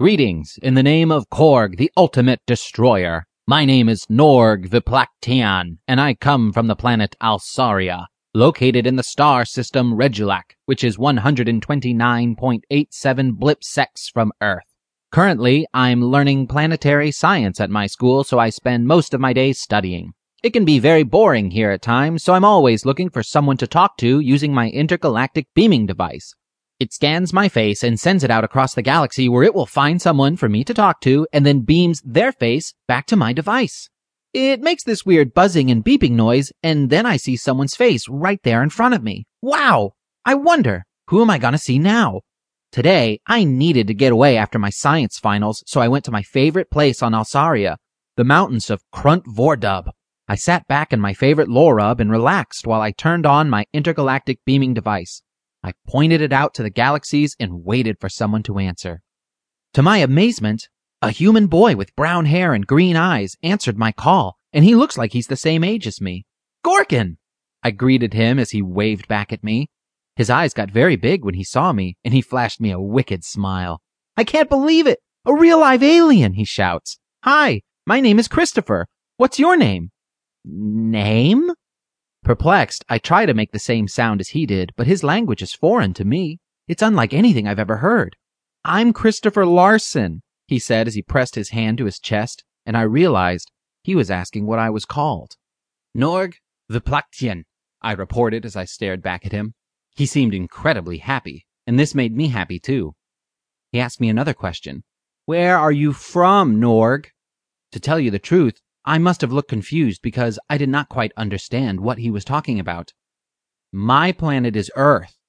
Greetings, in the name of Korg, the ultimate destroyer. My name is Norg Viplactian, and I come from the planet Alsaria, located in the star system Regulac, which is 129.87 blip secs from Earth. Currently, I'm learning planetary science at my school, so I spend most of my days studying. It can be very boring here at times, so I'm always looking for someone to talk to using my intergalactic beaming device. It scans my face and sends it out across the galaxy where it will find someone for me to talk to and then beams their face back to my device. It makes this weird buzzing and beeping noise, and then I see someone's face right there in front of me. Wow! I wonder, who am I gonna see now? Today, I needed to get away after my science finals, so I went to my favorite place on Alsaria, the mountains of Krunt Vordub. I sat back in my favorite Lorub and relaxed while I turned on my intergalactic beaming device. I pointed it out to the galaxies and waited for someone to answer. To my amazement, a human boy with brown hair and green eyes answered my call, and he looks like he's the same age as me. Gorkin! I greeted him as he waved back at me. His eyes got very big when he saw me, and he flashed me a wicked smile. I can't believe it! A real live alien, he shouts. Hi, my name is Christopher. What's your name? Name? Perplexed, I try to make the same sound as he did, but his language is foreign to me. It's unlike anything I've ever heard. I'm Christopher Larson, he said as he pressed his hand to his chest, and I realized he was asking what I was called. Norg Viplaktien, I reported as I stared back at him. He seemed incredibly happy, and this made me happy too. He asked me another question. Where are you from, Norg? To tell you the truth, I must have looked confused because I did not quite understand what he was talking about. My planet is Earth,